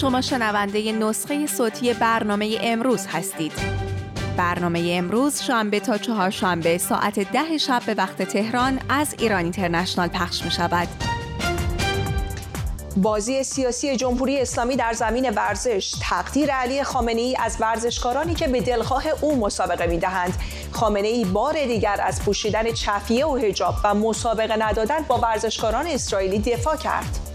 شما شنونده نسخه صوتی برنامه امروز هستید. برنامه امروز شنبه تا چهارشنبه ساعت ده شب به وقت تهران از ایران اینترنشنال پخش می شود. بازی سیاسی جمهوری اسلامی در زمین ورزش تقدیر علی خامنه ای از ورزشکارانی که به دلخواه او مسابقه می‌دهند خامنه ای بار دیگر از پوشیدن چفیه و حجاب و مسابقه ندادن با ورزشکاران اسرائیلی دفاع کرد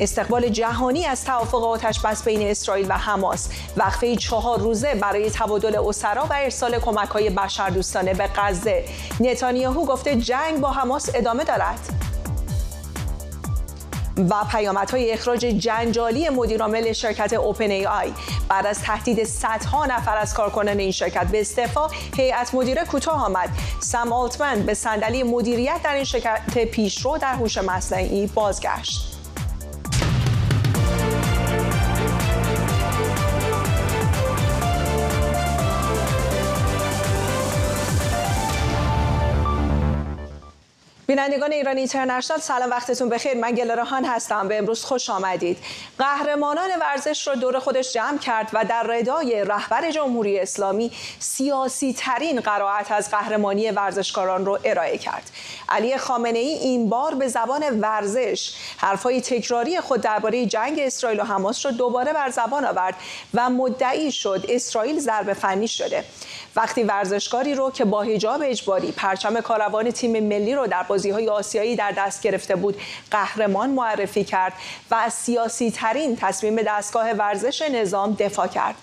استقبال جهانی از توافق آتش بس بین اسرائیل و حماس. وقفه چهار روزه برای تبادل اسرا و ارسال کمک های بشردوستانه به غزه. نتانیاهو گفته جنگ با حماس ادامه دارد. و پیامدهای اخراج جنجالی مدیرعامل شرکت اوپن ای آی بعد از تهدید صدها نفر از کارکنان این شرکت به استعفا هیئت مدیره کوتاه آمد. سم آلتمن به صندلی مدیریت در این شرکت پیشرو در هوش مصنوعی بازگشت. بینندگان ایران اینترنشنال سلام وقتتون بخیر. من گلرهان هستم. به امروز خوش آمدید. قهرمانان ورزش رو دور خودش جمع کرد و در ردای رهبر جمهوری اسلامی سیاسی ترین قرائت از قهرمانی ورزشکاران رو ارائه کرد. علی خامنه ای این بار به زبان ورزش حرفای تکراری خود درباره جنگ اسرائیل و حماس رو دوباره بر زبان آورد و مدعی شد اسرائیل ضربه فنی شده. وقتی ورزشکاری رو که با حجاب اجباری پرچم کاروان تیم ملی رو در بازی های آسیایی در دست گرفته بود. قهرمان معرفی کرد و از سیاسی ترین تصمیم دستگاه ورزش نظام دفاع کرد.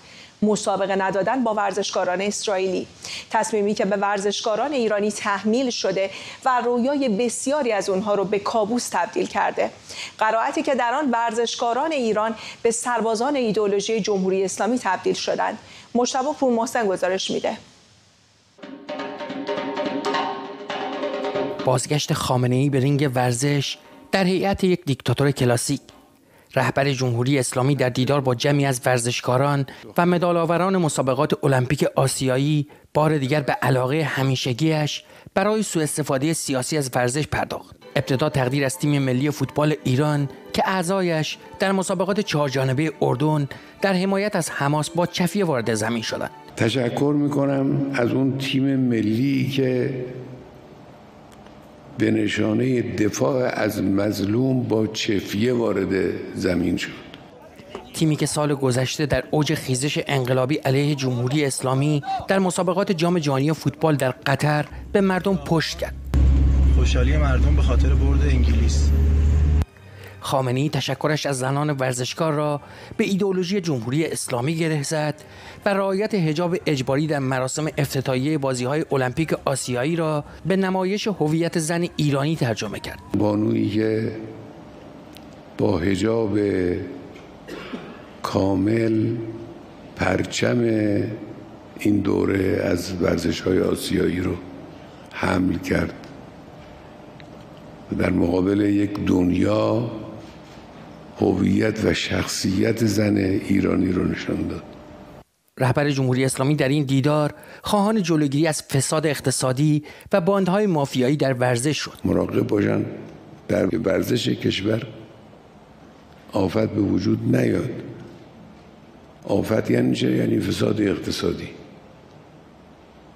مسابقه ندادن با ورزشکاران اسرائیلی. تصمیمی که به ورزشکاران ایرانی تحمیل شده و رویای بسیاری از اونها رو به کابوس تبدیل کرده. قرائتی که در آن ورزشکاران ایران به سربازان ایدولوژی جمهوری اسلامی تبدیل شدند. مشتبه پور محسن گزارش میده. بازگشت خامنه ای به رینگ ورزش در هیئت یک دیکتاتور کلاسیک رهبر جمهوری اسلامی در دیدار با جمعی از ورزشکاران و مدالآوران مسابقات المپیک آسیایی بار دیگر به علاقه همیشگیش برای سوء استفاده سیاسی از ورزش پرداخت. ابتدا تقدیر از تیم ملی فوتبال ایران که اعضایش در مسابقات چهار جانبه اردن در حمایت از حماس با چفیه وارد زمین شدند. تشکر می‌کنم از اون تیم ملی که به نشانه دفاع از مظلوم با چفیه وارد زمین شد. تیمی که سال گذشته در اوج خیزش انقلابی علیه جمهوری اسلامی در مسابقات جام جهانی فوتبال در قطر به مردم پشت کرد. خوشحالی مردم به خاطر برد انگلیس. خامنی تشکرش از زنان ورزشکار را به ایدئولوژی جمهوری اسلامی گره زد و رعایت حجاب اجباری در مراسم افتتاحیه بازی های المپیک آسیایی را به نمایش هویت زن ایرانی ترجمه کرد. بانویی که با حجاب کامل پرچم این دوره از ورزش های آسیایی رو حمل کرد در مقابل یک دنیا هویت و شخصیت زن ایرانی رو نشان داد. رهبر جمهوری اسلامی در این دیدار خواهان جلوگیری از فساد اقتصادی و باندهای مافیایی در ورزش شد. مراقب باشن در ورزش کشور آفت به وجود نیاد. آفت یعنی چه؟ یعنی فساد اقتصادی.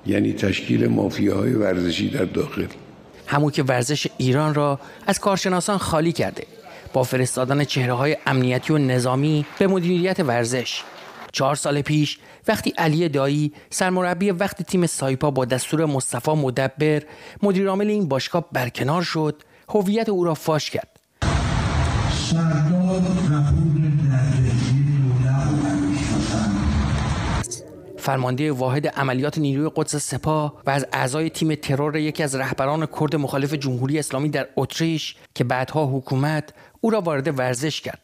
یعنی تشکیل مافیاهای ورزشی در داخل. همون که ورزش ایران را از کارشناسان خالی کرده. با فرستادن چهره های امنیتی و نظامی به مدیریت ورزش. چهار سال پیش وقتی علی دایی سرمربی وقت تیم سایپا با دستور مصطفی مدبر مدیرعامل این باشگاه برکنار شد هویت او را فاش کرد. فرمانده واحد عملیات نیروی قدس سپاه و از اعضای تیم ترور یکی از رهبران کرد مخالف جمهوری اسلامی در اتریش که بعدها حکومت او را وارد ورزش کرد.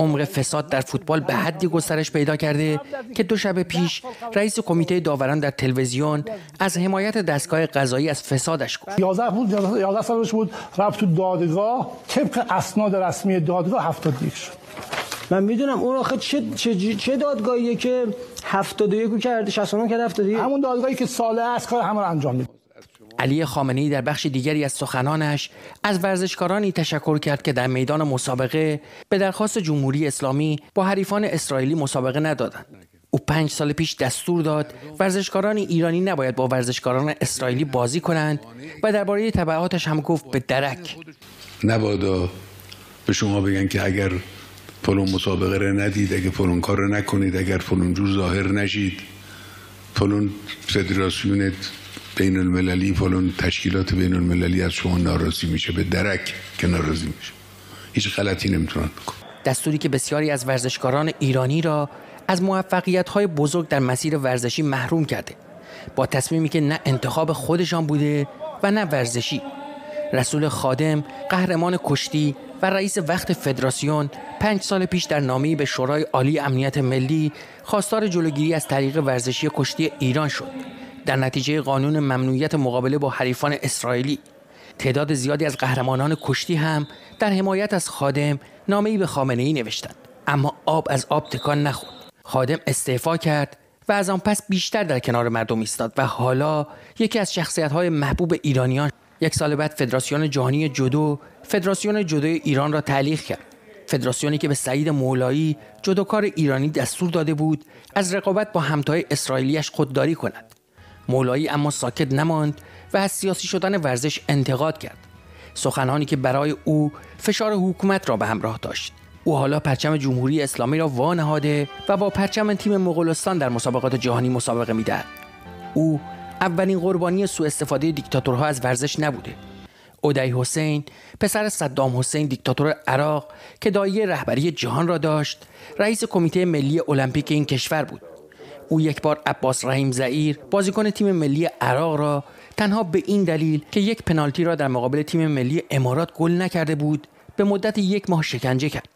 عمق فساد در فوتبال به حدی گسترش پیدا کرده که دو شب پیش رئیس کمیته داوران در تلویزیون از حمایت دستگاه قضایی از فسادش گفت. 11 بود 11 سالش بود رفت تو دادگاه. طبق اسناد رسمی دادگاه 71 شد. من می‌دونم اون آخه چه چه, چه دادگاهیه که 71 کرده 69 کرده 71 همون دادگاهی که ساله است کار همون انجام میده. علی خامنه‌ای در بخش دیگری از سخنانش از ورزشکارانی تشکر کرد که در میدان مسابقه به درخواست جمهوری اسلامی با حریفان اسرائیلی مسابقه ندادند. او پنج سال پیش دستور داد ورزشکاران ایرانی نباید با ورزشکاران اسرائیلی بازی کنند و درباره تبعاتش هم گفت به درک نبادا به شما بگن که اگر فلون مسابقه را ندید اگر فلون کار را نکنید اگر فلون جور ظاهر نشید فلون فدراسیون بین المللی فلان تشکیلات بین المللی از شما ناراضی میشه به درک که ناراضی میشه. هیچ غلطی نمی‌تونن بکن دستوری که بسیاری از ورزشکاران ایرانی را از موفقیت های بزرگ در مسیر ورزشی محروم کرده. با تصمیمی که نه انتخاب خودشان بوده و نه ورزشی. رسول خادم قهرمان کشتی و رئیس وقت فدراسیون پنج سال پیش در نامی به شورای عالی امنیت ملی خواستار جلوگیری از طریق ورزشی کشتی ایران شد. در نتیجه قانون ممنوعیت مقابله با حریفان اسرائیلی. تعداد زیادی از قهرمانان کشتی هم در حمایت از خادم نامه‌ای به خامنه ای نوشتند. اما آب از آب تکان نخورد. خادم استعفا کرد و از آن پس بیشتر در کنار مردم ایستاد و حالا یکی از شخصیت‌های محبوب ایرانیان یک سال بعد فدراسیون جهانی جودو فدراسیون جودو ایران را تعلیق کرد. فدراسیونی که به سعید مولایی جودوکار ایرانی دستور داده بود از رقابت با همتای اسرائیلیش خودداری کند. مولایی اما ساکت نماند و از سیاسی شدن ورزش انتقاد کرد. سخنانی که برای او فشار حکومت را به همراه داشت. او حالا پرچم جمهوری اسلامی را وانهاده و با پرچم تیم مغولستان در مسابقات جهانی مسابقه می‌دهد. او اولین قربانی سوء استفاده دیکتاتورها از ورزش نبوده. اودی حسین پسر صدام حسین دیکتاتور عراق که دایه رهبری جهان را داشت رئیس کمیته ملی المپیک این کشور بود. او یک بار عباس رحیم زعیر بازیکن تیم ملی عراق را تنها به این دلیل که یک پنالتی را در مقابل تیم ملی امارات گل نکرده بود به مدت یک ماه شکنجه کرد.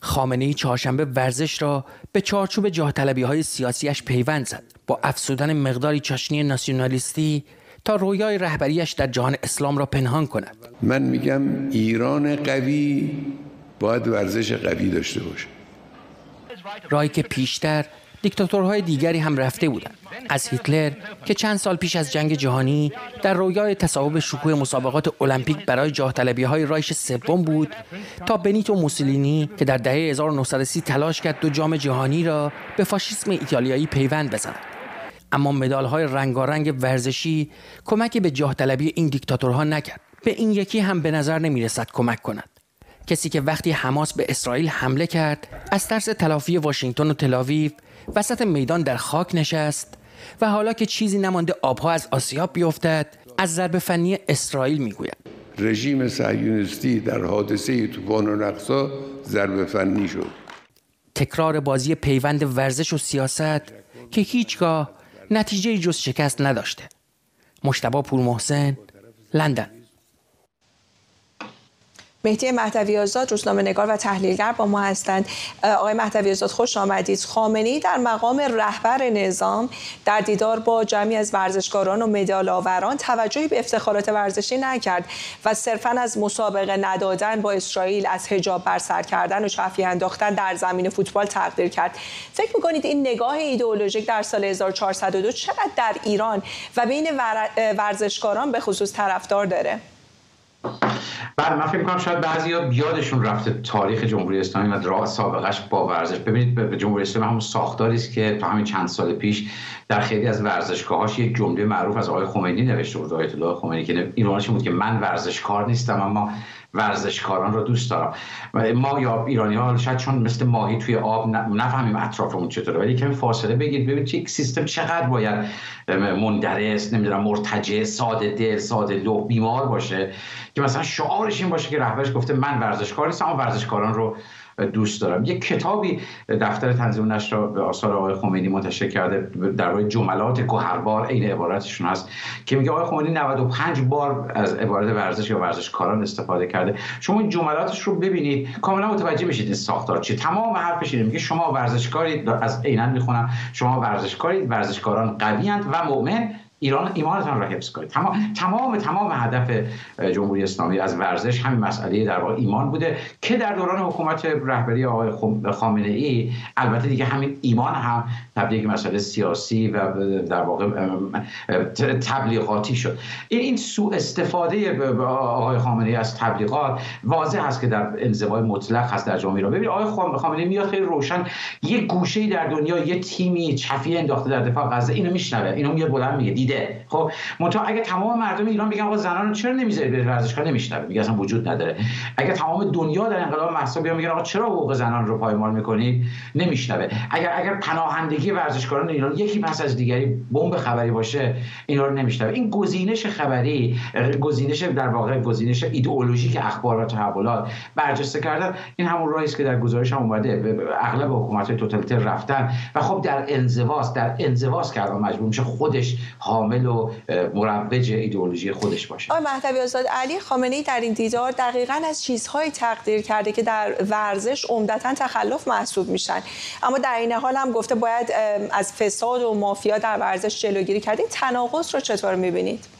خامنه ای چهارشنبه ورزش را به چارچوب جاه طلبی های سیاسیش پیوند زد. با افسودن مقداری چاشنی ناسیونالیستی تا رویای رهبریش در جهان اسلام را پنهان کند. من میگم ایران قوی باید ورزش قوی داشته باشه. رای که پیشتر دیکتاتورهای دیگری هم رفته بودند. از هیتلر که چند سال پیش از جنگ جهانی در رویای تصاحب شکوه مسابقات المپیک برای جاه طلبی های رایش سوم بود تا بنیتو موسولینی که در دهه 1930 تلاش کرد دو جام جهانی را به فاشیسم ایتالیایی پیوند بزند. اما مدال های رنگارنگ ورزشی کمکی به جاه طلبی این دیکتاتورها نکرد. به این یکی هم به نظر نمی رسد کمک کند. کسی که وقتی حماس به اسرائیل حمله کرد از ترس تلافی واشنگتن و تلاویو وسط میدان در خاک نشست و حالا که چیزی نمانده آبها از آسیاب بیفتد از ضرب فنی اسرائیل می‌گوید. رژیم صهیونیستی در حادثه طوفان و نقصا ضرب فنی شد. تکرار بازی پیوند ورزش و سیاست که هیچگاه نتیجه جز شکست نداشته. مشتبا پور محسن لندن. مهدی مهدوی آزاد روزنامه نگار و تحلیلگر با ما هستند. آقای مهدوی آزاد خوش آمدید. خامنه در مقام رهبر نظام در دیدار با جمعی از ورزشکاران و مدال آوران توجهی به افتخارات ورزشی نکرد و صرفا از مسابقه ندادن با اسرائیل از حجاب بر سر کردن و چفی انداختن در زمین فوتبال تقدیر کرد. فکر می‌کنید این نگاه ایدئولوژیک در سال 1402 چقدر در ایران و بین ورزشکاران به خصوص طرفدار داره؟ بعد من فکر می‌کنم شاید بعضیا بیادشون رفته تاریخ جمهوری اسلامی و راه سابقش با ورزش. ببینید جمهوری اسلامی همون ساختاری است که تا همین چند سال پیش در خیلی از ورزشگاهاش یک جمله معروف از آقای خمینی نوشته بود آیت الله خمینی که ایرانش بود که من ورزشکار نیستم اما ورزشکاران رو دوست دارم. ما یا ایرانی ها شاید چون مثل ماهی توی آب نفهمیم اطرافمون چطوره ولی کمی فاصله بگید ببینید یک سیستم چقدر باید مندرس نمی‌دونم مرتجع ساده دل ساده لو بیمار باشه. که مثلا شعارش این باشه که رهبرش گفته من ورزشکار نیستم ورزشکاران رو دوست دارم. یک کتابی دفتر تنظیم نشر به آثار آقای خمینی منتشر کرده درباره جملات گوهربار عین عبارتشون هست که میگه آقای خمینی 95 بار از عبارت ورزش یا ورزشکاران استفاده کرده. شما این جملاتش رو ببینید. کاملا متوجه میشید این ساختار چی تمام حرفش اینه. میگه شما ورزشکارید از عینا می‌خونم. شما ورزشکارید ورزشکاران قویند و مؤمن ایران ایمانتان را حفظ کنید. تمام تمام تمام هدف جمهوری اسلامی از ورزش همین مسئله در واقع ایمان بوده که در دوران حکومت رهبری آقای خامنه ای البته دیگه همین ایمان هم تبدیل مسئله سیاسی و در واقع تبلیغاتی شد. این این سوء استفاده آقای خامنه ای از تبلیغات واضح هست که در انزوای مطلق هست در جامعه ایران. ببینید آقای خامنه ای میاد خیلی روشن یه گوشه در دنیا یه تیمی چفیه انداخته در دفاع غزه اینو میشنوه اینو میاد بلند میگه. دیده خب منتها اگه تمام مردم ایران بگن آقا زنان رو چرا نمی‌ذارید به ورزشگاه نمیشنوه میگه اصلا وجود نداره. اگه تمام دنیا در انقلاب محسا بیان میگن آقا چرا حقوق زنان رو پایمال می‌کنید نمیشنوه. اگر اگر پناهندگی ورزشکاران ایران یکی پس از دیگری بمب خبری باشه اینا رو نمیشنوه. این گزینش خبری گزینش در واقع گزینش ایدئولوژیک اخبار و تحولات برجسته کردن این همون است که در گزارش هم اومده. اغلب حکومت توتالیتر رفتن و خب در انزواست در انزواست که مجبور میشه خودش حامل و مروج ایدئولوژی خودش باشه. آقای مهدوی آزاد علی خامنه ای در این دیدار دقیقا از چیزهای تقدیر کرده که در ورزش عمدتا تخلف محسوب میشن. اما در این حال هم گفته باید از فساد و مافیا در ورزش جلوگیری کرد این تناقض رو چطور می‌بینید؟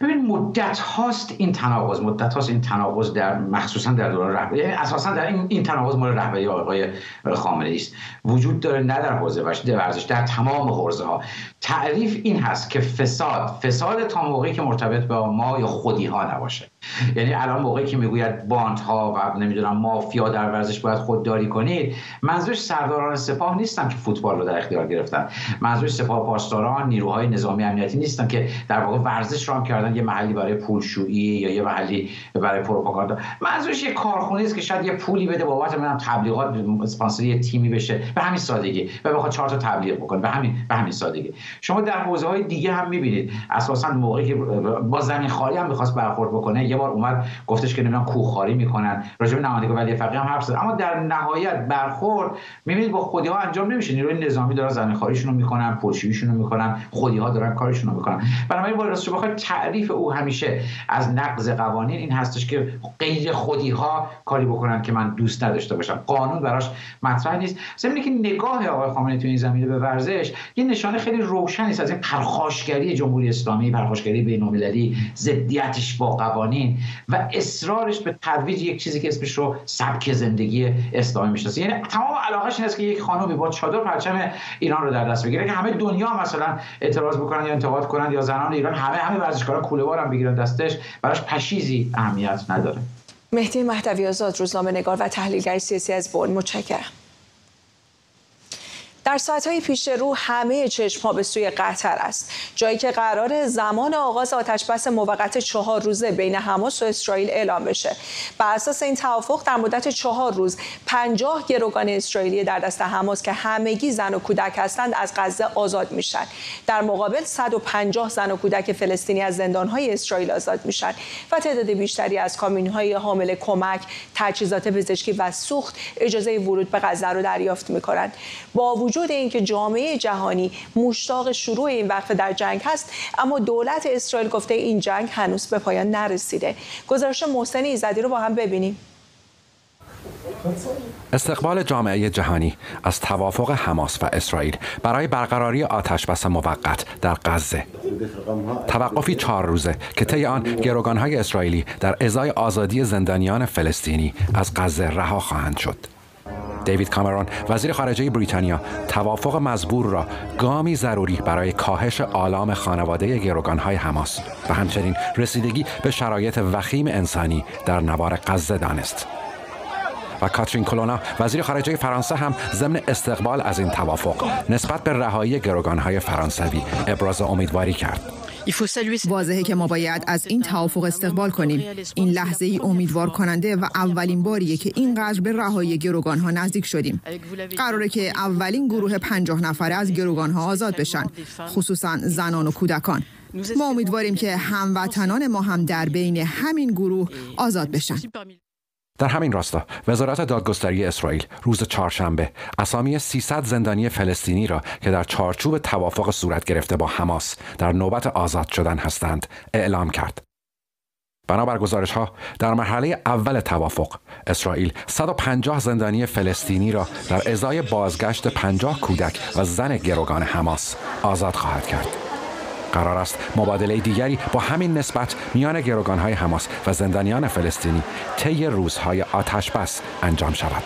ببین مدت هاست این تناقض. مدت هاست این تناقض در مخصوصا در دوران رهبری. یعنی اساسا در این این تناقض مال رهبری آقای خامنه است. وجود داره نه در حوزه ورزش در تمام حوزه ها تعریف این هست که فساد فساد تا موقعی که مرتبط به ما یا خودی ها نباشه. یعنی الان موقعی که می‌گوید باند ها و نمی‌دونم مافیا در ورزش باید خودداری کنید منظورش سرداران سپاه نیستن که فوتبال رو در اختیار گرفتن. منظورش سپاه پاسداران نیروهای نظامی امنیتی نیستن که در واقع ورزش را کردن یه محلی برای پولشویی یا یه محلی برای پروپاگاندا. منظورش یه کارخونه است که شاید یه پولی بده بابت منم تبلیغات اسپانسری تیمی بشه. به همین سادگی. و بخواد چهار تا تبلیغ بکنه. به همین به همین سادگی. شما در حوزه های دیگه هم می‌بینید. اساسا موقعی که با زمین خاری هم می‌خواست برخورد بکنه یه بار اومد گفتش که نمی‌دونم کوهخواری می‌کنن. راجع به نمایندگان ولی فقیه هم حرف زد. اما در نهایت برخورد می‌بینید با خودی ها انجام نمیشه. نیروی نظامی دارن زمین خاریشون رو می‌کنن پولشوییشون رو می‌کنن خودی ها دارن کارشون رو می‌کنن. بنابراین با راستش بخواید تعریف او همیشه از نقض قوانین این هستش که غیر خودی ها کاری بکنن که من دوست نداشته باشم. قانون براش مطرح نیست. زمینی که نگاه آقای خامنه‌ای تو این زمینه به ورزش یه نشانه خیلی روشنی است از این پرخاشگری جمهوری اسلامی پرخاشگری بین‌المللی ضدیتش با قوانین. و اصرارش به ترویج یک چیزی که اسمش رو سبک زندگی اسلامی می‌شناسه. یعنی تمام علاقش این است که یک خانومی با چادر پرچم ایران رو در دست بگیره که همه دنیا مثلا اعتراض بکنن یا انتقاد کنن یا زنان ایران همه همه ورزشکارا کوله هم بگیرن دستش. براش پشیزی اهمیت نداره. مهدی مهدوی آزاد روزنامه نگار و تحلیلگر سیاسی از بون متشکرم. در ساعتهای پیش رو همه چشم ها به سوی قطر است. جایی که قرار زمان آغاز آتش بس موقت چهار روزه بین حماس و اسرائیل اعلام بشه. بر اساس این توافق در مدت چهار روز پنجاه گروگان اسرائیلی در دست حماس که همگی زن و کودک هستند از غزه آزاد میشن. در مقابل 150 زن و کودک فلسطینی از زندانهای اسرائیل آزاد میشن و تعداد بیشتری از کامیونهای حامل کمک تجهیزات پزشکی و سوخت اجازه ورود به غزه رو دریافت می‌کنند. با وجود وجود اینکه جامعه جهانی مشتاق شروع این وقت در جنگ هست اما دولت اسرائیل گفته این جنگ هنوز به پایان نرسیده. گزارش محسن ایزدی رو با هم ببینیم. استقبال جامعه جهانی از توافق حماس و اسرائیل برای برقراری آتش بس موقت در غزه. توقفی چهار روزه که طی آن گروگانهای اسرائیلی در ازای آزادی زندانیان فلسطینی از غزه رها خواهند شد. دیوید کامرون وزیر خارجه بریتانیا توافق مزبور را گامی ضروری برای کاهش آلام خانواده گروگانهای حماس. و همچنین رسیدگی به شرایط وخیم انسانی در نوار غزه دانست. و کاترین کلونا وزیر خارجه فرانسه هم ضمن استقبال از این توافق نسبت به رهایی گروگانهای فرانسوی ابراز امیدواری کرد. واضحه که ما باید از این توافق استقبال کنیم. این لحظه ای امیدوار کننده و اولین باریه که اینقدر به رهایی گروگان ها نزدیک شدیم. قراره که اولین گروه پنجاه نفره از گروگان ها آزاد بشن خصوصا زنان و کودکان. ما امیدواریم که هموطنان ما هم در بین همین گروه آزاد بشن. در همین راستا وزارت دادگستری اسرائیل روز چهارشنبه اسامی 300 زندانی فلسطینی را که در چارچوب توافق صورت گرفته با حماس در نوبت آزاد شدن هستند اعلام کرد. بنابر گزارش ها در مرحله اول توافق اسرائیل 150 زندانی فلسطینی را در ازای بازگشت 50 کودک و زن گروگان حماس آزاد خواهد کرد. قرار است مبادله دیگری با همین نسبت میان های حماس و زندانیان فلسطینی طی روزهای آتش بس انجام شود.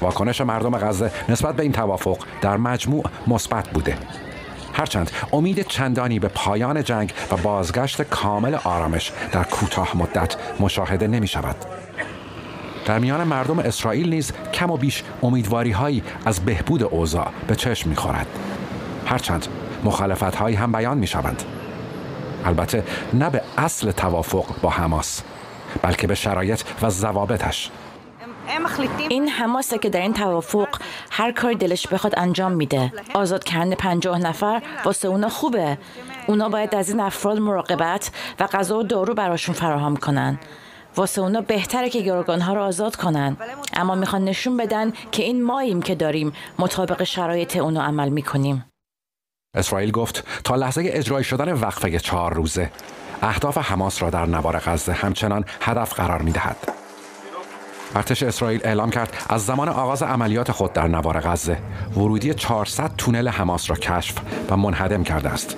واکنش مردم غزه نسبت به این توافق در مجموع مثبت بوده هرچند امید چندانی به پایان جنگ و بازگشت کامل آرامش در کوتاه مدت مشاهده نمی شود. در میان مردم اسرائیل نیز کم و بیش امیدواری هایی از بهبود اوضاع به چشم می خورد. هرچند مخالفت هایی هم بیان می شوند. البته نه به اصل توافق با حماس بلکه به شرایط و ضوابطش. این حماسه که در این توافق هر کاری دلش بخواد انجام میده. آزاد کردن پنجاه نفر واسه اونا خوبه. اونا باید از این افراد مراقبت و غذا و دارو براشون فراهم کنن. واسه اونا بهتره که گروگان ها رو آزاد کنن. اما می‌خوان نشون بدن که این ماییم که داریم مطابق شرایط اونو عمل می‌کنیم. اسرائیل گفت تا لحظه اجرای شدن وقفه چهار روزه اهداف حماس را در نوار غزه همچنان هدف قرار می‌دهد ارتش اسرائیل اعلام کرد از زمان آغاز عملیات خود در نوار غزه ورودی 400 تونل حماس را کشف و منهدم کرده است.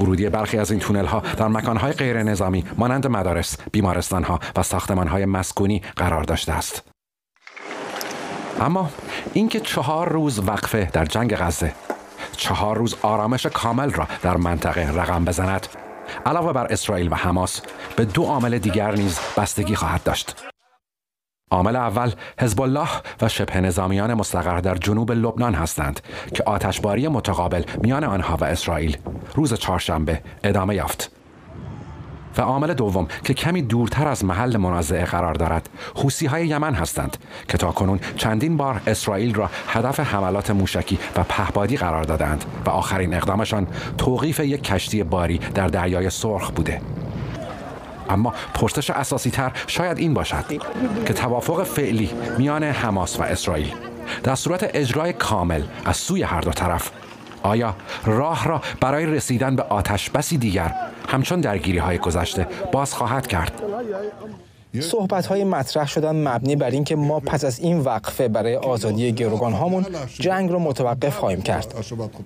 ورودی برخی از این تونل ها در مکان های غیر نظامی مانند مدارس، بیمارستان ها و ساختمان های مسکونی قرار داشته است. اما اینکه چهار روز وقفه در جنگ غزه چهار روز آرامش کامل را در منطقه رقم بزند علاوه بر اسرائیل و حماس به دو عامل دیگر نیز بستگی خواهد داشت عامل اول حزب الله و شبه نظامیان مستقر در جنوب لبنان هستند که آتشباری متقابل میان آنها و اسرائیل روز چهارشنبه ادامه یافت. و عامل دوم که کمی دورتر از محل منازعه قرار دارد. حوسی های یمن هستند که تا کنون چندین بار اسرائیل را هدف حملات موشکی و پهبادی قرار دادند و آخرین اقدامشان توقیف یک کشتی باری در دریای سرخ بوده. اما پرسش اساسی تر شاید این باشد که توافق فعلی میان حماس و اسرائیل در صورت اجرای کامل از سوی هر دو طرف آیا راه را برای رسیدن به آتش بسی دیگر همچون درگیری های گذشته باز خواهد کرد؟ صحبت های مطرح شدن مبنی بر اینکه ما پس از این وقفه برای آزادی گروگان هامون جنگ رو متوقف خواهیم کرد.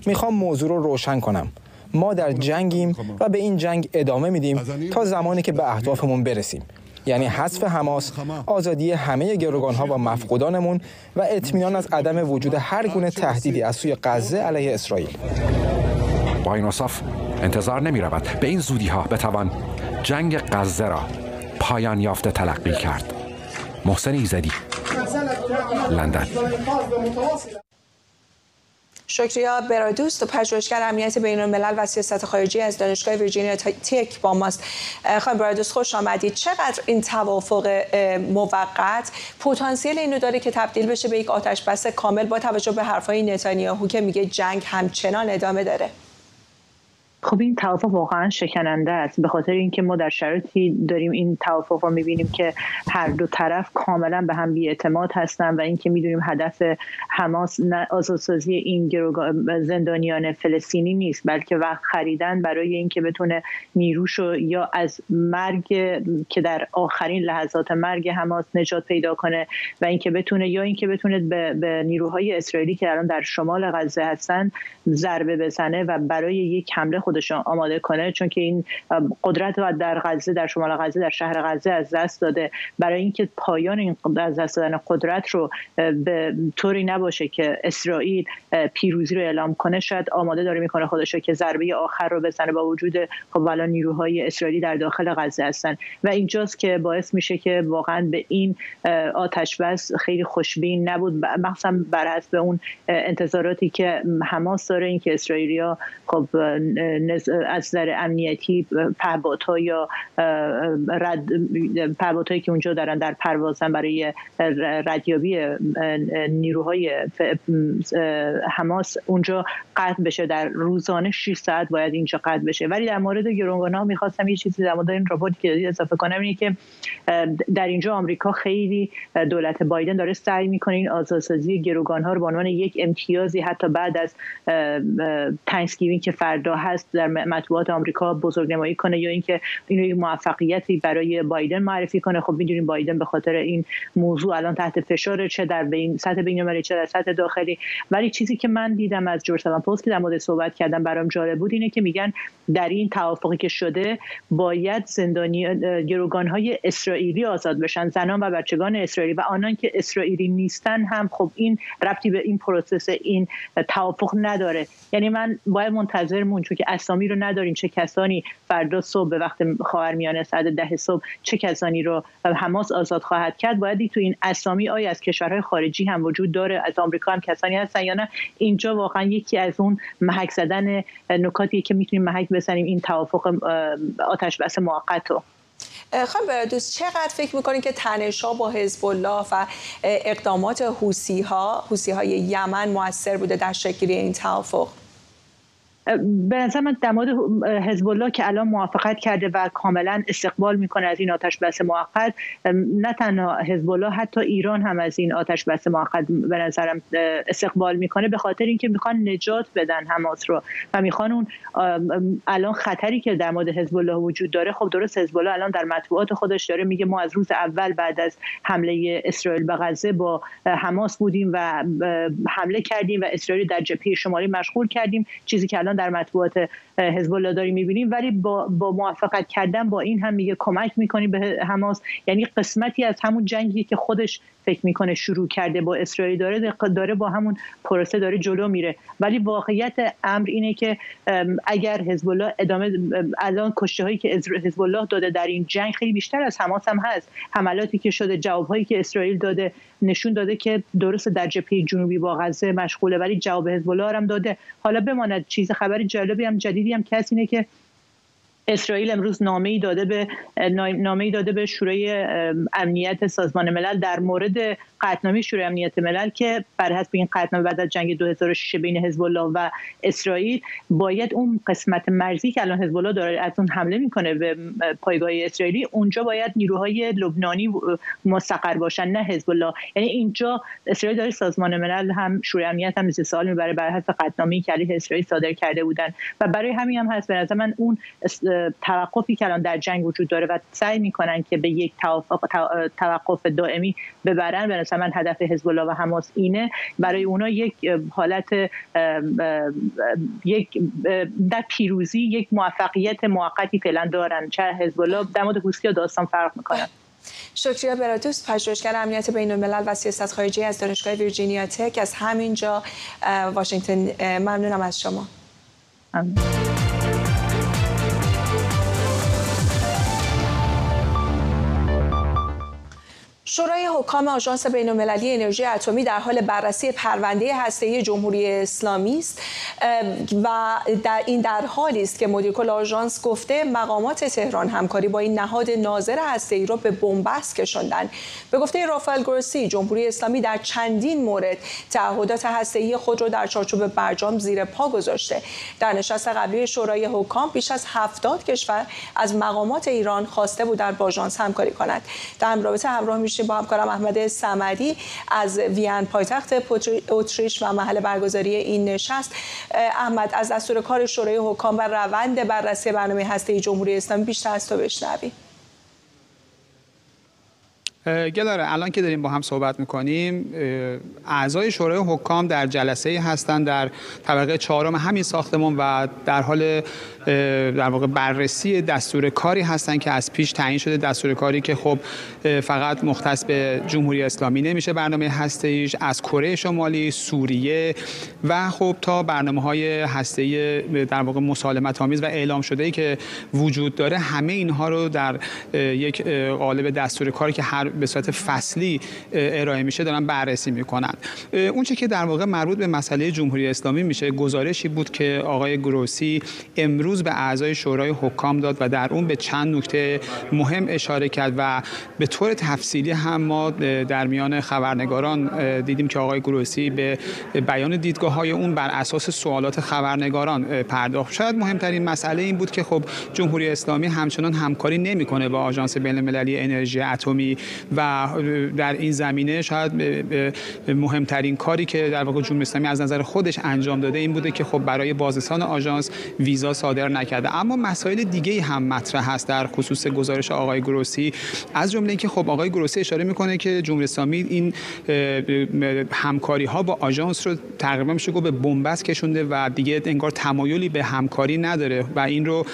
می‌خوام موضوع رو روشن کنم. ما در جنگیم و به این جنگ ادامه میدیم تا زمانی که به اهدافمون برسیم یعنی حذف حماس، آزادی همه گروگان ها و مفقودانمون و اطمینان از عدم وجود هر گونه تهدیدی از سوی غزه علیه اسرائیل. با این اصاف انتظار نمی رود به این زودی ها بتوان جنگ غزه را پایان یافته تلقی کرد. محسن ایزدی لندن شکریا برادوست پژوهشگر امنیت بین الملل و سیاست خارجی از دانشگاه ویرجینیا تک با ماست. خانم برادوست خوش آمدید. چقدر این توافق موقت؟ پتانسیل اینو داره که تبدیل بشه به یک آتش بس کامل با توجه به حرفهای نتانیاهو که میگه جنگ همچنان ادامه داره. خب این توافق واقعا شکننده است. به خاطر اینکه ما در شرایطی داریم این توافق رو می‌بینیم که هر دو طرف کاملا به هم بیاعتماد هستن و اینکه می‌دونیم هدف حماس آزادسازی این زندانیان فلسطینی نیست بلکه وقت خریدن برای اینکه بتونه نیروشو یا از مرگ که در آخرین لحظات مرگ حماس نجات پیدا کنه و اینکه بتونه یا اینکه بتونه به, به نیروهای اسرائیلی که الان در شمال غزه هستن ضربه بزنه و برای یک حمله خودش آماده کنه چون که این قدرت و در غزه در شمال غزه در شهر غزه از دست داده. برای اینکه پایان این از دست دادن قدرت رو به طوری نباشه که اسرائیل پیروزی رو اعلام کنه شاید آماده داره می‌کنه خودش که ضربه آخر رو بزنه با وجود خب الان نیروهای اسرائیلی در داخل غزه هستن. و اینجاست که باعث میشه که واقعا به این آتش بس خیلی خوشبین نبود. مخصوصا بر حسب اون انتظاراتی که حماس داره اینکه اسرائیلیا خب از نظر امنیتی پهبادها یا رد که اونجا دارن در پروازن برای ردیابی نیروهای حماس اونجا قطع بشه. در روزانه 6 ساعت باید اینجا قطع بشه. ولی در مورد ها می‌خواستم یه چیزی در مورد این رپورتی که اضافه کنم اینه که در اینجا آمریکا خیلی دولت بایدن داره سعی می‌کنه این آزادسازی گروگان ها رو به عنوان یک امتیازی حتی بعد از Thanksgiving که فردا هست در مطبوعات آمریکا بزرگنمایی کنه یا اینکه اینو یک موفقیتی برای بایدن معرفی کنه. خب می‌دونیم بایدن به خاطر این موضوع الان تحت فشار چه در بین سطح بین‌المللی چه در سطح داخلی. ولی چیزی که من دیدم از Jerusalem Post که در مورد صحبت کردم برام جالب بود اینه که میگن در این توافقی که شده باید زندانی گروگان های اسرائیلی آزاد بشن زنان و بچگان اسرائیلی و آنان که اسرائیلی نیستن هم خب این ربطی به این پروسس این توافق نداره. یعنی من باید منتظر مون چون که اسامی رو نداریم. چه کسانی فردا صبح به وقت خاورمیانه ساعت ده صبح چه کسانی رو حماس آزاد خواهد کرد؟ باید تو این اسامی آیا از کشورهای خارجی هم وجود داره. از آمریکا هم کسانی هستن یا نه؟ اینجا واقعا یکی از اون محک زدن نکاتی که می‌تونیم محک بزنیم این توافق آتش بس موقت رو. خانم دوست چقدر فکر می‌کنید که تنشا با حزب الله و اقدامات حوسی ها حوسی های یمن موثر بوده در شکلی این توافق؟ به نظر من در حزب الله که الان موافقت کرده و کاملا استقبال می‌کنه از این آتش بس موقت نه تنها حزب الله حتی ایران هم از این آتش بس موقت به نظرم استقبال می‌کنه به خاطر اینکه می‌خوان نجات بدن حماس رو. و می‌خوان اون الان خطری که در مورد حزب الله وجود داره خب درست حزب الله الان در مطبوعات خودش داره میگه ما از روز اول بعد از حمله اسرائیل به غزه با حماس بودیم و حمله کردیم و اسرائیل در جبهه شمالی مشغول کردیم. چیزی که الان در مطبوعات حزب الله داریم می‌بینیم ولی با, با موفقت کردن با این هم میگه کمک می‌کنیم به حماس. یعنی قسمتی از همون جنگی که خودش فکر می‌کنه شروع کرده با اسرائیل داره داره با همون پروسه داره جلو میره. ولی واقعیت امر اینه که اگر حزب الله ادامه الان کشته هایی که حزب الله داده در این جنگ خیلی بیشتر از حماس هم هست. حملاتی که شده جواب هایی که اسرائیل داده نشون داده که درست در جبهه جنوبی با غزه مشغوله ولی جواب حزب الله هم داده. حالا بماند چیز خبر جالبی هم جدیدی هم کسی اینه که اسرائیل امروز نامه ای داده به نامه ای داده به شورای امنیت سازمان ملل در مورد قطعنامه شورای امنیت ملل که بر حسب این قطعنامه بعد از جنگ 2006 بین حزب الله و اسرائیل باید اون قسمت مرزی که الان حزب الله داره از اون حمله می‌کنه به پایگاه اسرائیلی اونجا باید نیروهای لبنانی مستقر باشن نه حزب الله یعنی اینجا اسرائیل داره سازمان ملل هم شورای امنیت هم مثل سوال می‌بره بر حسب قطعنامه‌ای که اسرائیل صادر کرده بودن. و برای همین هم هست به نظر من اون توقفی که الان در جنگ وجود داره و سعی می‌کنن که به یک توقف دائمی ببرن به نظر من هدف حزب الله و حماس اینه. برای اونا یک حالت یک در پیروزی یک موفقیت موقتی فعلا دارن. چه حزب الله در مورد حوثی داستان فرق می‌کنن شکریه براتوس. پژوهشگر امنیت بین الملل و سیاست خارجی از دانشگاه ویرجینیا تک از همینجا واشنگتن ممنونم از شما. شورای حکام آژانس بین‌المللی انرژی اتمی در حال بررسی پرونده هسته‌ای جمهوری اسلامی است و در این در حالی است که مدیر کل آژانس گفته مقامات تهران همکاری با این نهاد ناظر هسته‌ای را به بنبست کشاندن. به گفته رافائل گروسی جمهوری اسلامی در چندین مورد تعهدات هسته‌ای خود را در چارچوب برجام زیر پا گذاشته. در نشست قبلی شورای حکام بیش از 70 کشور از مقامات ایران خواسته بودند با آژانس همکاری کند در رابطه همراه میشیم با همکارم احمد سمدی از وین پایتخت اتریش و محل برگزاری این نشست. احمد از دستور کار شورای حکام و روند بررسی برنامه هسته جمهوری اسلامی بیشتر از تو بشنویم. گلاره الان که داریم با هم صحبت می‌کنیم اعضای شورای حکام در جلسه هستند در طبقه چهارم همین ساختمان و در حال در واقع بررسی دستور کاری هستن که از پیش تعیین شده. دستور کاری که خب فقط مختص به جمهوری اسلامی نمیشه برنامه هسته ایش از کره شمالی سوریه و خب تا برنامه های هسته در واقع مسالمت آمیز و اعلام شده ای که وجود داره. همه اینها رو در یک قالب دستور کاری که هر به صورت فصلی ارائه میشه دارن بررسی می‌کنن. اون که در واقع مربوط به مسئله جمهوری اسلامی میشه گزارشی بود که آقای گروسی امروز به اعضای شورای حکام داد و در اون به چند نکته مهم اشاره کرد و به طور تفصیلی هم ما در میان خبرنگاران دیدیم که آقای گروسی به بیان دیدگاه های اون بر اساس سوالات خبرنگاران پرداخت. شاید مهمترین مسئله این بود که خب جمهوری اسلامی همچنان همکاری نمی‌کنه با آژانس بین المللی انرژی اتمی و در این زمینه شاید مهمترین کاری که در واقع جمهوری اسلامی از نظر خودش انجام داده این بوده که خب برای بازرسان آژانس ویزا صادر نکرده. اما مسائل دیگه هم مطرح هست در خصوص گزارش آقای گروسی. از جمله اینکه خب آقای گروسی اشاره می‌کنه که جمهوری اسلامی این همکاری ها با آژانس رو تقریبا میشه گفت به بنبست کشونده و دیگه انگار تمایلی به همکاری نداره و این رو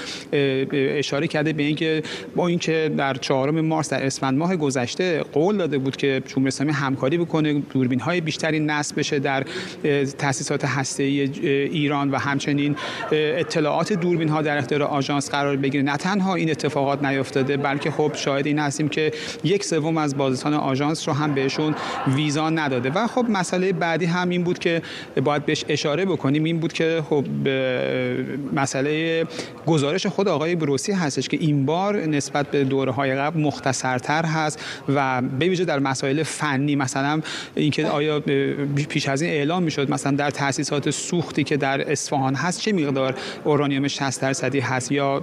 اشاره کرده به اینکه با اینکه در چهارم مارس در اسفند ماه گذشته قول داده بود که جمهوری اسلامی همکاری بکنه دوربین های بیشتری نصب بشه در تاسیسات هسته‌ای ایران و همچنین اطلاعات دوربین ها در اختیار آژانس قرار بگیره. نه تنها این اتفاقات نیفتاده بلکه خب شاهد این هستیم که یک سوم از بازرسان آژانس رو هم بهشون ویزا نداده. و خب مسئله بعدی هم این بود که باید بهش اشاره بکنیم. این بود که خب مسئله گزارش خود آقای بروسی هستش که این بار نسبت به دوره های قبل مختصرتر هست و به ویژه در مسائل فنی مثلا اینکه آیا پیش از این اعلام می‌شد مثلا در تاسیسات سوختی که در اصفهان هست چه مقدار اورانیوم 60 درصدی هست یا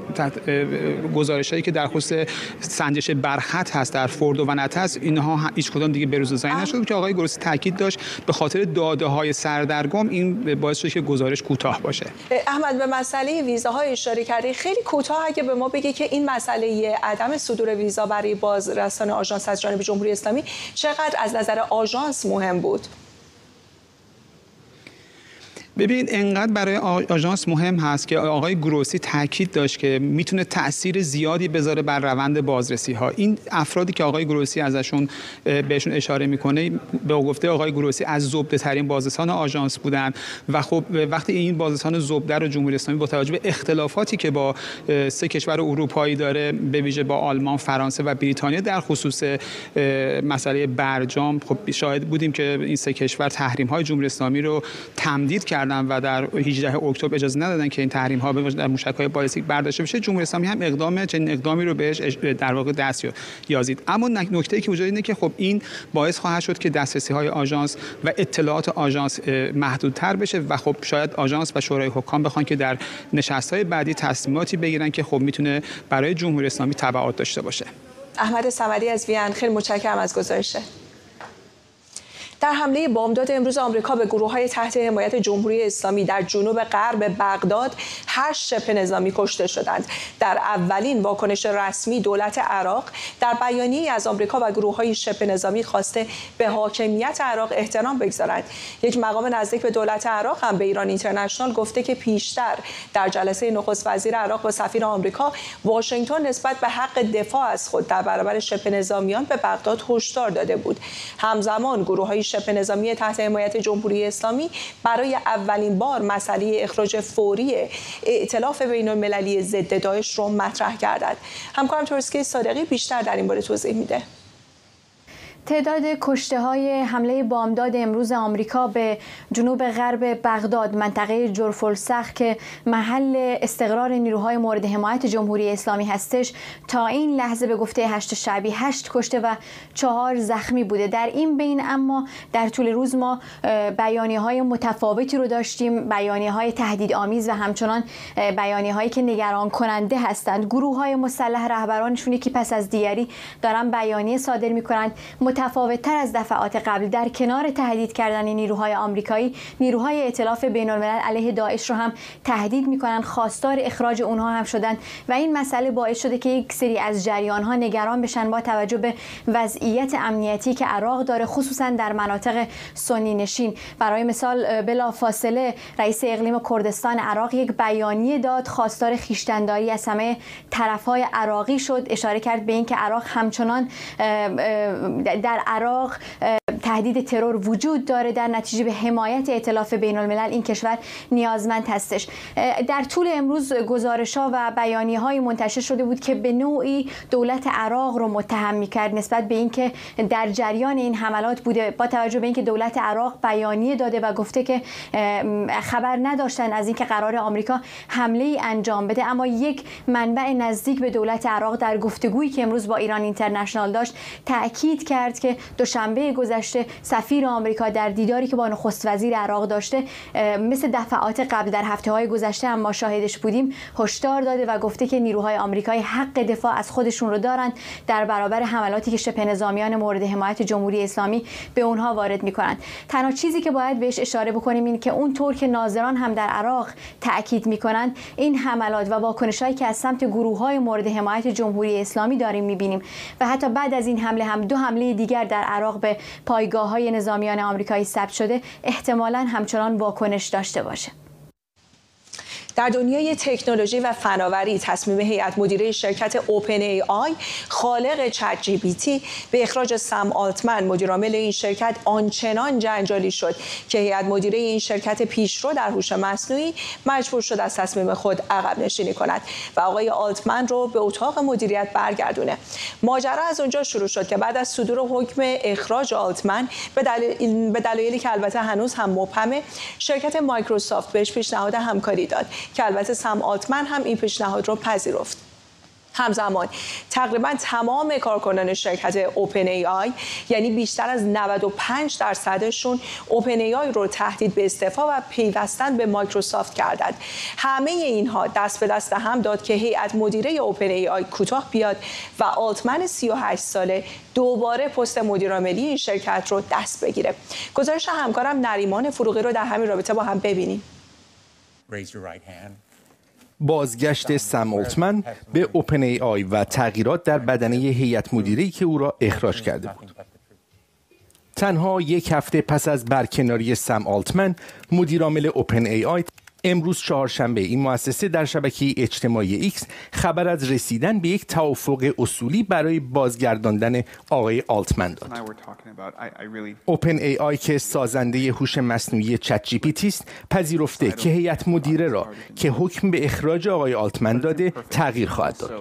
گزارشایی که در خصوص سنجش برخط هست در فوردو و نتس اینها هیچ کدام دیگه بروز زایی نشد که آقای گروسی تاکید داشت به خاطر داده های سردرگم این باعث شد که گزارش کوتاه باشه. احمد به مسئله ویزاهای اشاره کردی خیلی کوتاه اگه به ما بگی که این مسئله عدم صدور ویزا برای بازرسان آژانس از جانب جمهوری اسلامی چقدر از نظر آژانس مهم بود؟ ببینید انقدر برای آژانس مهم هست که آقای گروسی تاکید داشت که می‌تونه تاثیر زیادی بذاره بر روند بازرسی ها این افرادی که آقای گروسی ازشون بهشون اشاره می‌کنه به گفته آقای گروسی از زبده ترین بازرسان آژانس بودن و خب وقتی این بازرسان زبده رو جمهوری اسلامی با توجه به اختلافاتی که با سه کشور اروپایی داره به ویژه با آلمان، فرانسه و بریتانیا در خصوص مسئله برجام خب شاهد بودیم که این سه کشور تحریم های جمهوری اسلامی رو تمدید کرد. کردن و در 18 اکتبر اجازه ندادن که این تحریم ها در موشک های بالستیک برداشته بشه جمهوری اسلامی هم اقدام چنین اقدامی رو بهش در واقع دست یازید. اما نکته که وجود اینه که خب این باعث خواهد شد که دسترسی های آژانس و اطلاعات آژانس محدودتر بشه و خب شاید آژانس و شورای حکام بخوان که در نشست های بعدی تصمیماتی بگیرن که خب می‌تونه برای جمهوری اسلامی تبعات داشته باشه. احمد صمدی از وین خیلی متشکرم از گزارشه در حمله بامداد امروز آمریکا به گروه های تحت حمایت جمهوری اسلامی در جنوب غرب بغداد هشت شبه نظامی کشته شدند. در اولین واکنش رسمی دولت عراق در بیانیه از آمریکا و گروه های شبه نظامی خواسته به حاکمیت عراق احترام بگذارند. یک مقام نزدیک به دولت عراق هم به ایران اینترنشنال گفته که پیشتر در جلسه نخست وزیر عراق با سفیر آمریکا واشنگتن نسبت به حق دفاع از خود در برابر شبه نظامیان به بغداد هشدار داده بود. همزمان گروه های شبه نظامی تحت حمایت جمهوری اسلامی برای اولین بار مسئله اخراج فوری ائتلاف بین المللی ضد داعش رو مطرح کردند همکارم تورسکی صادقی بیشتر در این باره توضیح میده. تعداد کشته های حمله بامداد امروز آمریکا به جنوب غرب بغداد منطقه جرفلسخ که محل استقرار نیروهای مورد حمایت جمهوری اسلامی هستش تا این لحظه به گفته هشت شعبی هشت کشته و چهار زخمی بوده. در این بین اما در طول روز ما بیانی های متفاوتی رو داشتیم بیانی های تهدید آمیز و همچنان بیانی هایی که نگران کننده هستند. گروه های مسلح رهبرانشون یکی پس از دیگری دارن بیانیه صادر می کنند متفاوتتر از دفعات قبل در کنار تهدید کردن نیروهای آمریکایی نیروهای ائتلاف بین الملل علیه داعش رو هم تهدید می‌کنن خواستار اخراج اونها هم شدن و این مسئله باعث شده که یک سری از جریان ها نگران بشن با توجه به وضعیت امنیتی که عراق داره خصوصا در مناطق سنی نشین. برای مثال بلا فاصله رئیس اقلیم کردستان عراق یک بیانیه داد خواستار خیشتنداری از همه طرفهای عراقی شد اشاره کرد به اینکه عراق همچنان در عراق تهدید ترور وجود داره در نتیجه به حمایت ائتلاف بین الملل این کشور نیازمند هستش. در طول امروز گزارش ها و بیانی های منتشر شده بود که به نوعی دولت عراق رو متهم می کرد نسبت به اینکه در جریان این حملات بوده. با توجه به اینکه دولت عراق بیانیه داده و گفته که خبر نداشتن از اینکه قرار آمریکا حمله ای انجام بده اما یک منبع نزدیک به دولت عراق در گفتگویی که امروز با ایران اینترنشنال داشت تاکید کرد که دوشنبه گذشته گذشته سفیر آمریکا در دیداری که با نخست وزیر عراق داشته مثل دفعات قبل در هفته های گذشته هم ما شاهدش بودیم هشدار داده و گفته که نیروهای آمریکایی حق دفاع از خودشون رو دارند در برابر حملاتی که شبه نظامیان مورد حمایت جمهوری اسلامی به اونها وارد می‌کنند. تنها چیزی که باید بهش اشاره بکنیم این که اونطور که ناظران هم در عراق تاکید می‌کنند این حملات و واکنشهایی که از سمت گروه های مورد حمایت جمهوری اسلامی داریم می‌بینیم و حتی بعد از این حمله هم دو حمله دیگر در عراق به پایگاه های نظامیان آمریکایی ثبت شده احتمالا همچنان واکنش داشته باشه. در دنیای تکنولوژی و فناوری تصمیم هیئت مدیره شرکت اوپن ای آی خالق چت جی بی تی به اخراج سم آلتمن مدیرعامل این شرکت آنچنان جنجالی شد که هیئت مدیره این شرکت پیشرو در هوش مصنوعی مجبور شد از تصمیم خود عقب نشینی کند و آقای آلتمن رو به اتاق مدیریت برگردونه ماجرا از اونجا شروع شد که بعد از صدور حکم اخراج آلتمن به. به دلایلی که البته هنوز هم مبهمه شرکت مایکروسافت بهش پیشنهاد همکاری داد که البته سم آلتمن هم این پیشنهاد رو پذیرفت. همزمان تقریبا تمام کارکنان شرکت اوپن ای آی یعنی بیشتر از 95 درصدشون اوپن ای آی رو تهدید به استعفا و پیوستن به مایکروسافت کردند. همه اینها دست به دست هم داد که هیئت مدیره اوپن ای آی کوتاه بیاد و آلتمن 38 ساله دوباره پست مدیرعاملی این شرکت رو دست بگیره. گزارش همکارم نریمان فروغی رو در همین رابطه با هم ببینیم. بازگشت سم اولتمن به اوپن ای آی و تغییرات در بدنه هیئت مدیره ای که او را اخراج کرده بود. تنها یک هفته پس از برکناری سم آلتمن مدیرعامل اوپن ای آی امروز چهارشنبه این مؤسسه در شبکه اجتماعی ایکس خبر از رسیدن به یک توافق اصولی برای بازگرداندن آقای آلتمن داد. اوپن ای آی که سازنده هوش مصنوعی چت جی پی تی است پذیرفته که هیئت مدیره را که حکم به اخراج آقای آلتمن داده تغییر خواهد داد.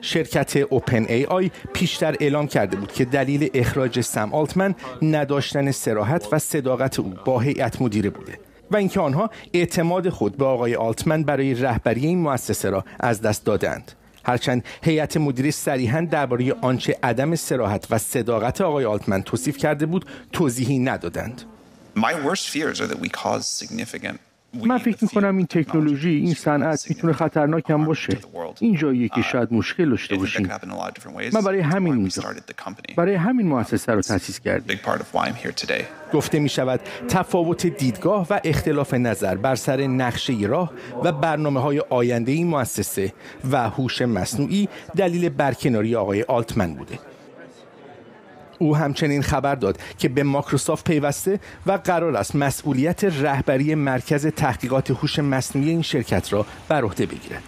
شرکت اوپن ای آی پیشتر اعلام کرده بود که دلیل اخراج سم آلتمن نداشتن سراحت و صداقت او با هیئت مدیره بوده. و اینکه آنها اعتماد خود به آقای آلتمن برای رهبری این مؤسسه را از دست دادند. هرچند هیئت مدیره صریحا درباره آنچه عدم سراحت و صداقت آقای آلتمن توصیف کرده بود توضیحی ندادند. من فکر می‌کنم این تکنولوژی این صنعت می‌تونه خطرناک هم باشه. این جاییه که شاید مشکل داشته باشیم. من برای همین اینجا. برای همین مؤسسه رو تأسیس کردیم. گفته می شود تفاوت دیدگاه و اختلاف نظر بر سر نقشه راه و برنامه های آینده این مؤسسه و هوش مصنوعی دلیل برکناری آقای آلتمن بوده. او همچنین خبر داد که به مایکروسافت پیوسته و قرار است مسئولیت رهبری مرکز تحقیقات هوش مصنوعی این شرکت را بر عهده بگیرد.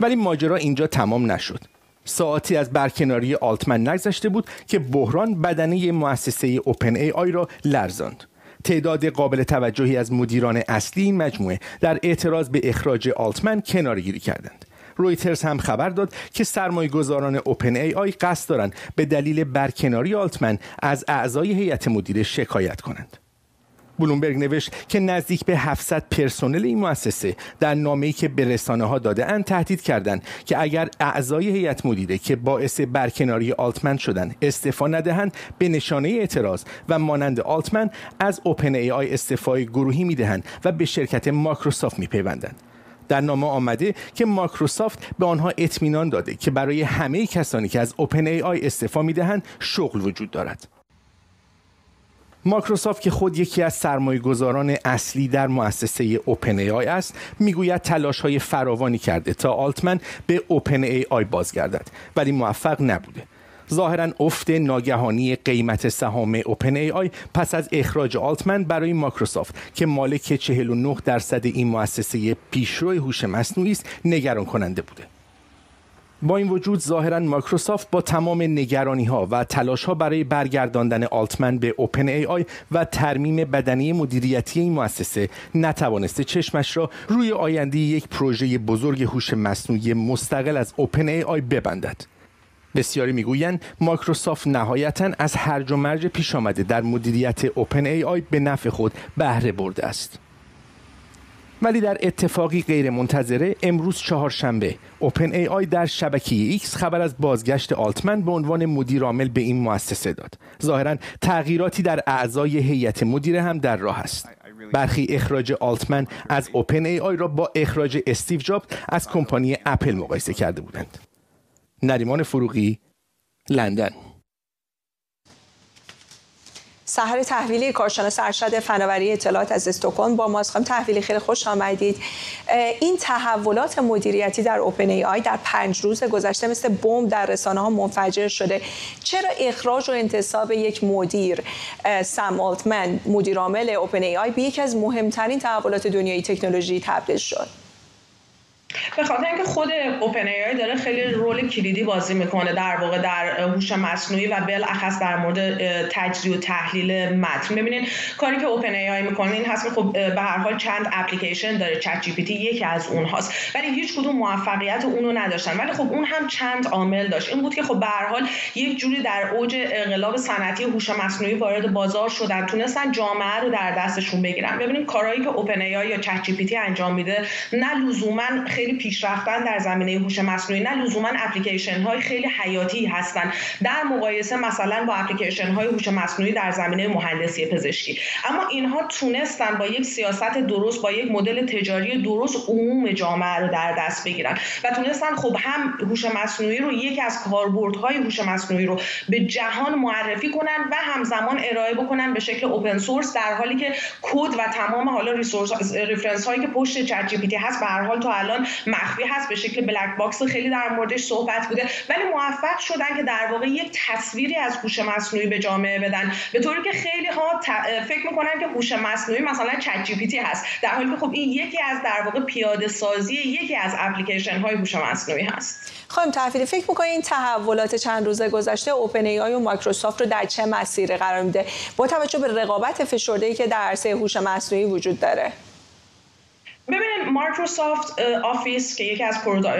ولی ماجرا اینجا تمام نشد. ساعتی از برکناری آلتمن نگذشته بود که بحران بدنه مؤسسه اوپن ای آی را لرزاند. تعداد قابل توجهی از مدیران اصلی این مجموعه در اعتراض به اخراج آلتمن کنارگیری کردند. رویترز هم خبر داد که سرمایه گذاران اوپن ای آی قصد دارند به دلیل برکناری آلتمن از اعضای هیئت مدیره شکایت کنند. بلومبرگ نوشت که نزدیک به 700 پرسنل این مؤسسه در نامه‌ای که به رسانه ها داده اند تهدید کردند که اگر اعضای هیئت مدیره که باعث برکناری آلتمن شدند استعفا ندهند به نشانه اعتراض و مانند آلتمن از اوپن ای آی استعفای گروهی می‌دهند و به شرکت مایکروسافت میپیوندند در نامه آمده که مایکروسافت به آنها اطمینان داده که برای همه کسانی که از اوپن ای آی استعفا می‌دهند شغل وجود دارد. مایکروسافت که خود یکی از سرمایه گذاران اصلی در مؤسسه اوپن ای آی است می‌گوید تلاش های فراوانی کرده تا آلتمن به اوپن ای آی بازگردد ولی موفق نبوده. ظاهرا افت ناگهانی قیمت سهام اوپن ای آی پس از اخراج آلتمن برای مایکروسافت که مالک 49 درصد این مؤسسه پیشرو هوش مصنوعی است نگران کننده بوده. با این وجود ظاهرا مایکروسافت با تمام نگرانی ها و تلاش ها برای برگرداندن آلتمن به اوپن ای آی و ترمیم بدنه مدیریتی این مؤسسه نتوانسته چشمش را روی آینده یک پروژه بزرگ هوش مصنوعی مستقل از اوپن ای آی ببندد. بسیاری می‌گویند مایکروسافت نهایتا از هرج و مرج پیش آمده. در مدیریت اوپن ای آی به نفع خود بهره برده است. ولی در اتفاقی غیر منتظره امروز چهارشنبه اوپن ای آی در شبکه ایکس خبر از بازگشت آلتمن به عنوان مدیر عامل به این مؤسسه داد. ظاهرا تغییراتی در اعضای هیئت مدیره هم در راه است. برخی اخراج آلتمن از اوپن ای آی را با اخراج استیو جابز از کمپانی اپل مقایسه کرده بودند. نریمان فروغی لندن. سحر تحویلی کارشناس ارشد فناوری اطلاعات از استکهلم. با ماست خانم تحویلی خیلی خوش آمدید. این تحولات مدیریتی در اوپن ای آی در پنج روز گذشته مثل بمب در رسانه ها منفجر شده. چرا اخراج و انتصاب یک مدیر؟ سم آلتمن مدیر عامل اوپن ای آی به یکی از مهمترین تحولات دنیای تکنولوژی تبدیل شد. به خاطر اینکه خود اوپن ای داره خیلی role کلیدی بازی می‌کنه در واقع در هوش مصنوعی و بالاخص در مورد تجزیه و تحلیل متن. ببینید کاری که اوپن ای می‌کنه این هست که خب به هر حال چند اپلیکیشن داره چت جی پی تی یکی از اونهاست. ولی هیچ کدوم موفقیت اونو نداشتن. ولی خب اون هم چند عامل داشت. این بود که خب به هر حال یک جوری در اوج انقلاب صنعتی هوش مصنوعی وارد بازار شدن تونستن جامعه رو در دستشون بگیرن. ببینید کارهایی که اوپن ای یا چت جی پی تی انجام میده نه لزوما پیشرفتن در زمینه هوش مصنوعی نه لزوما اپلیکیشن های خیلی حیاتی هستن. در مقایسه مثلا با اپلیکیشن های هوش مصنوعی در زمینه مهندسی پزشکی. اما اینها تونستن با یک سیاست درست با یک مدل تجاری درست عموم جامعه رو در دست بگیرن. و تونستن خب هم هوش مصنوعی رو یکی از کاربردهای هوش مصنوعی رو به جهان معرفی کنن و همزمان ارائه بکنن به شکل open source در حالی که کد و تمام حالا resource reference هایی که پشت چت جی پی تی هست به هر حال تا الان مخفی هست به شکل black box خیلی در موردش صحبت بوده. ولی موفق شدن که در واقع یک تصویری از هوش مصنوعی به جامعه بدن. به طوری که خیلی ها فکر می‌کنن که هوش مصنوعی مثلا چت جی پی تی هست. در حالی که خب این یکی از در واقع پیاده سازی یکی از اپلیکیشن های هوش مصنوعی هست. خانم تحویلی فکر می‌کنید این تحولات چند روزه گذشته اوپن ای آی و مایکروسافت رو در چه مسیری قرار میده؟ با توجه به رقابت فشرده که در عرصه هوش مصنوعی وجود داره. ببینید مایکروسافت آفیس که یکی از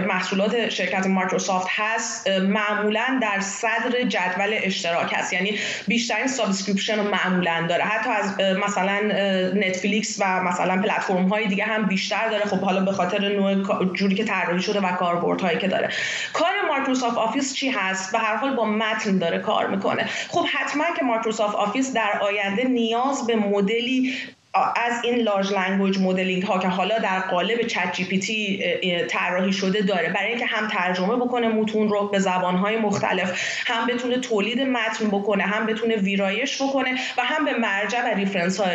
محصولات شرکت مایکروسافت هست معمولا در صدر جدول اشتراک هست. یعنی بیشترین subscription رو معمولا داره. حتی از مثلا نتفلیکس و مثلا پلتفرم های دیگه هم بیشتر داره. خب حالا به خاطر نوع جوری که طراحی شده و کاربردهایی که داره. کار مایکروسافت آفیس چی هست؟ به هر حال با متن داره کار می‌کنه. خب حتما که مایکروسافت آفیس در آینده نیاز به مدلی از این large language modeling ها که حالا در قالب چت جی پی تی طراحی شده داره برای اینکه هم ترجمه بکنه متون رو به زبان های مختلف هم بتونه تولید متن بکنه هم بتونه ویرایش بکنه و هم به مرجع و reference ها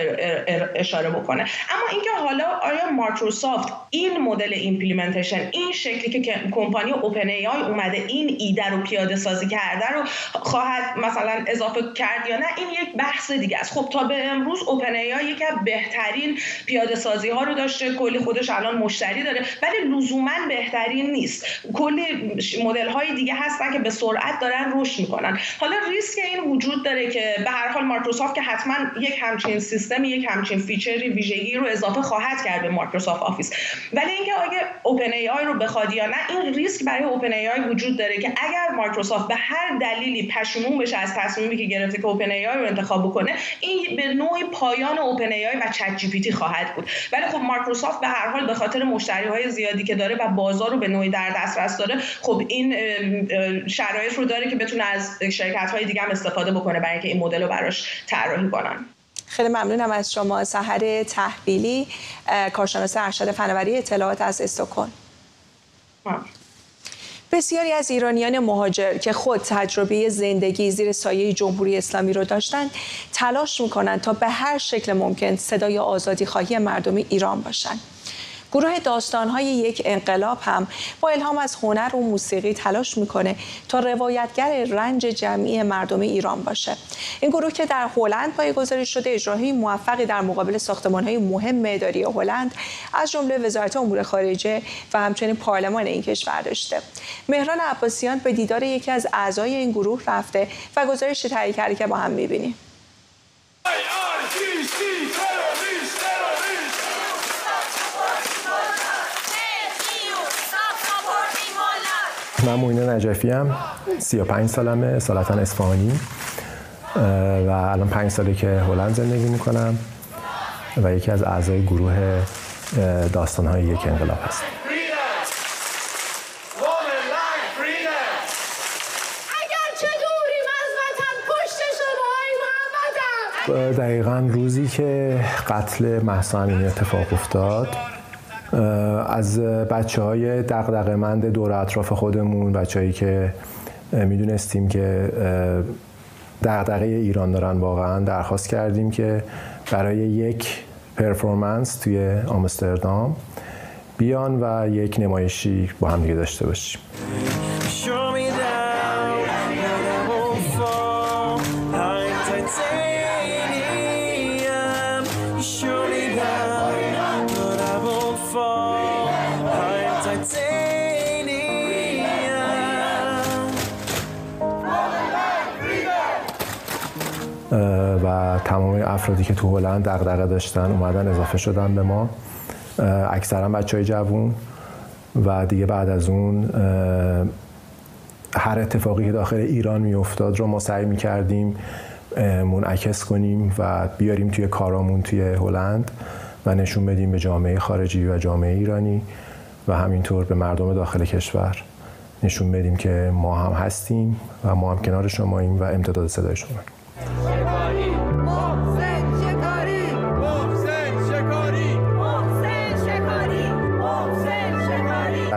اشاره بکنه. اما اینکه حالا آیا مایکروسافت این مدل implementation این شکلی که کمپانی اوپن ای آی اومده این ایده رو پیاده سازی کرده رو خواهد مثلا اضافه کرد یا نه این یک بحث دیگه است. خب تا به امروز اوپن ای آی بهترین پیاده سازی ها رو داشته کلی خودش الان مشتری داره ولی لزوما بهترین نیست. کلی مدل های دیگه هستن که به سرعت دارن رشد می‌کنن. حالا ریسک این وجود داره که به هر حال مایکروسافت که حتما یک همچین سیستم یک همچین feature ی ویژگی رو اضافه خواهد کرد به مایکروسافت آفیس. ولی اینکه اگه اوپن ای آی رو بخواد یا نه این ریسک برای اوپن ای آی وجود داره که اگر مایکروسافت به هر دلیلی پشیمون بشه از تصمیمی که گرفته که اوپن ای آی رو انتخاب بکنه این به نوعی پایان اوپن ای آی و چت جی پی تی خواهد بود. ولی خب مایکروسافت به هر حال به خاطر مشتری های زیادی که داره و بازار رو به نوعی در دسترس داره خب این شرایط رو داره که بتونه از شرکت های دیگه هم استفاده بکنه برای اینکه این مدل رو براش طراحی کنن. خیلی ممنونم از شما سحر تحویلی کارشناس ارشد فناوری اطلاعات از استکهلم. بسیاری از ایرانیان مهاجر که خود تجربه زندگی زیر سایه جمهوری اسلامی رو داشتند تلاش می‌کنند تا به هر شکل ممکن صدای آزادی خواهی مردم ایران باشند گروه داستانهای یک انقلاب هم با الهام از هنر و موسیقی تلاش می‌کنه تا روایتگر رنج جمعی مردم ایران باشه. این گروه که در هلند پایگذاری شده اجراهای موفقی در مقابل ساختمانهای مهم اداری هلند از جمله وزارت امور خارجه و همچنین پارلمان این کشور داشته. مهران عباسیان به دیدار یکی از اعضای این گروه رفته و گزارش تهیه کرده که با هم می‌بینیم. من موین نجفی هم 35 سالمه اصالتا اصفهانی. و الان 5 ساله که هلند زندگی می‌کنم و یکی از اعضای گروه داستانهای یک انقلاب هست. دقیقا روزی که قتل محسا امینی اتفاق افتاد از بچه های دقدقه مند دور اطراف خودمون بچه هایی که می‌دونستیم که دقدقه ایران دارن واقعا درخواست کردیم که برای یک پرفورمنس توی آمستردام بیان و یک نمایشی با هم دیگه داشته باشیم. تمام افرادی که تو هلند دغدغه داشتن اومدن اضافه شدن به ما. اکثرا بچه های جوون و دیگه بعد از اون هر اتفاقی که داخل ایران میافتاد رو ما سعی می‌کردیم منعکس کنیم و بیاریم توی کارامون توی هلند و نشون بدیم به جامعه خارجی و جامعه ایرانی و همینطور به مردم داخل کشور نشون بدیم که ما هم هستیم و ما هم کنار شماییم و امتداد صدای شما.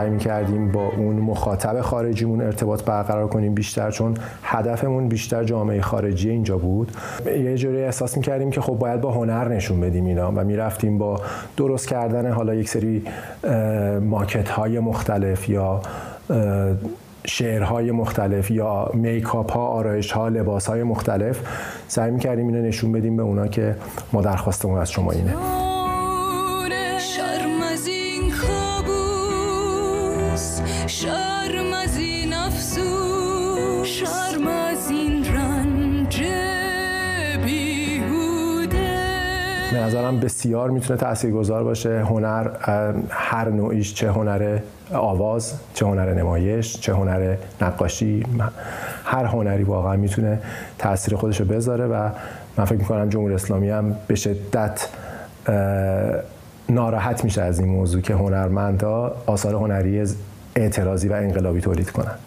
سعی کردیم با اون مخاطب خارجیمون ارتباط برقرار کنیم بیشتر چون هدفمون بیشتر جامعه خارجی اینجا بود. یه جوری احساس کردیم که خب باید با هنر نشون بدیم اینا و می‌رفتیم با درست کردن حالا یک سری ماکت های مختلف یا شعرهای مختلف یا میکاپ ها آرایش ها لباس های مختلف سعی می‌کردیم اینو نشون بدیم به اونا که ما درخواستمون از شما اینه. به نظرم بسیار می‌تونه تاثیرگذار باشه. هنر هر نوعیش چه هنر آواز چه هنر نمایش چه هنر نقاشی هر هنری واقعا می‌تونه تاثیر خودش رو بذاره و من فکر می‌کنم جمهوری اسلامی هم به شدت ناراحت میشه از این موضوع که هنرمندها آثار هنری اعتراضی و انقلابی تولید کنن.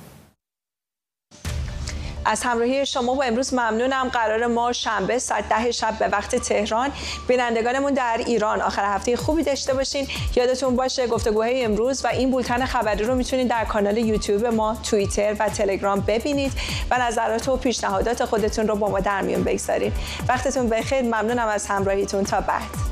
از همراهی شما و امروز ممنونم. قرار ما شنبه ساعت ده شب به وقت تهران. بینندگانمون در ایران. آخر هفته خوبی داشته باشین. یادتون باشه گفتگوهای امروز و این بولتن خبری رو می‌تونید در کانال یوتیوب ما توییتر و تلگرام ببینید و نظرات و پیشنهادات خودتون رو با ما در میون بگذارید. وقتتون بخیر. ممنونم از همراهیتون. تا بعد.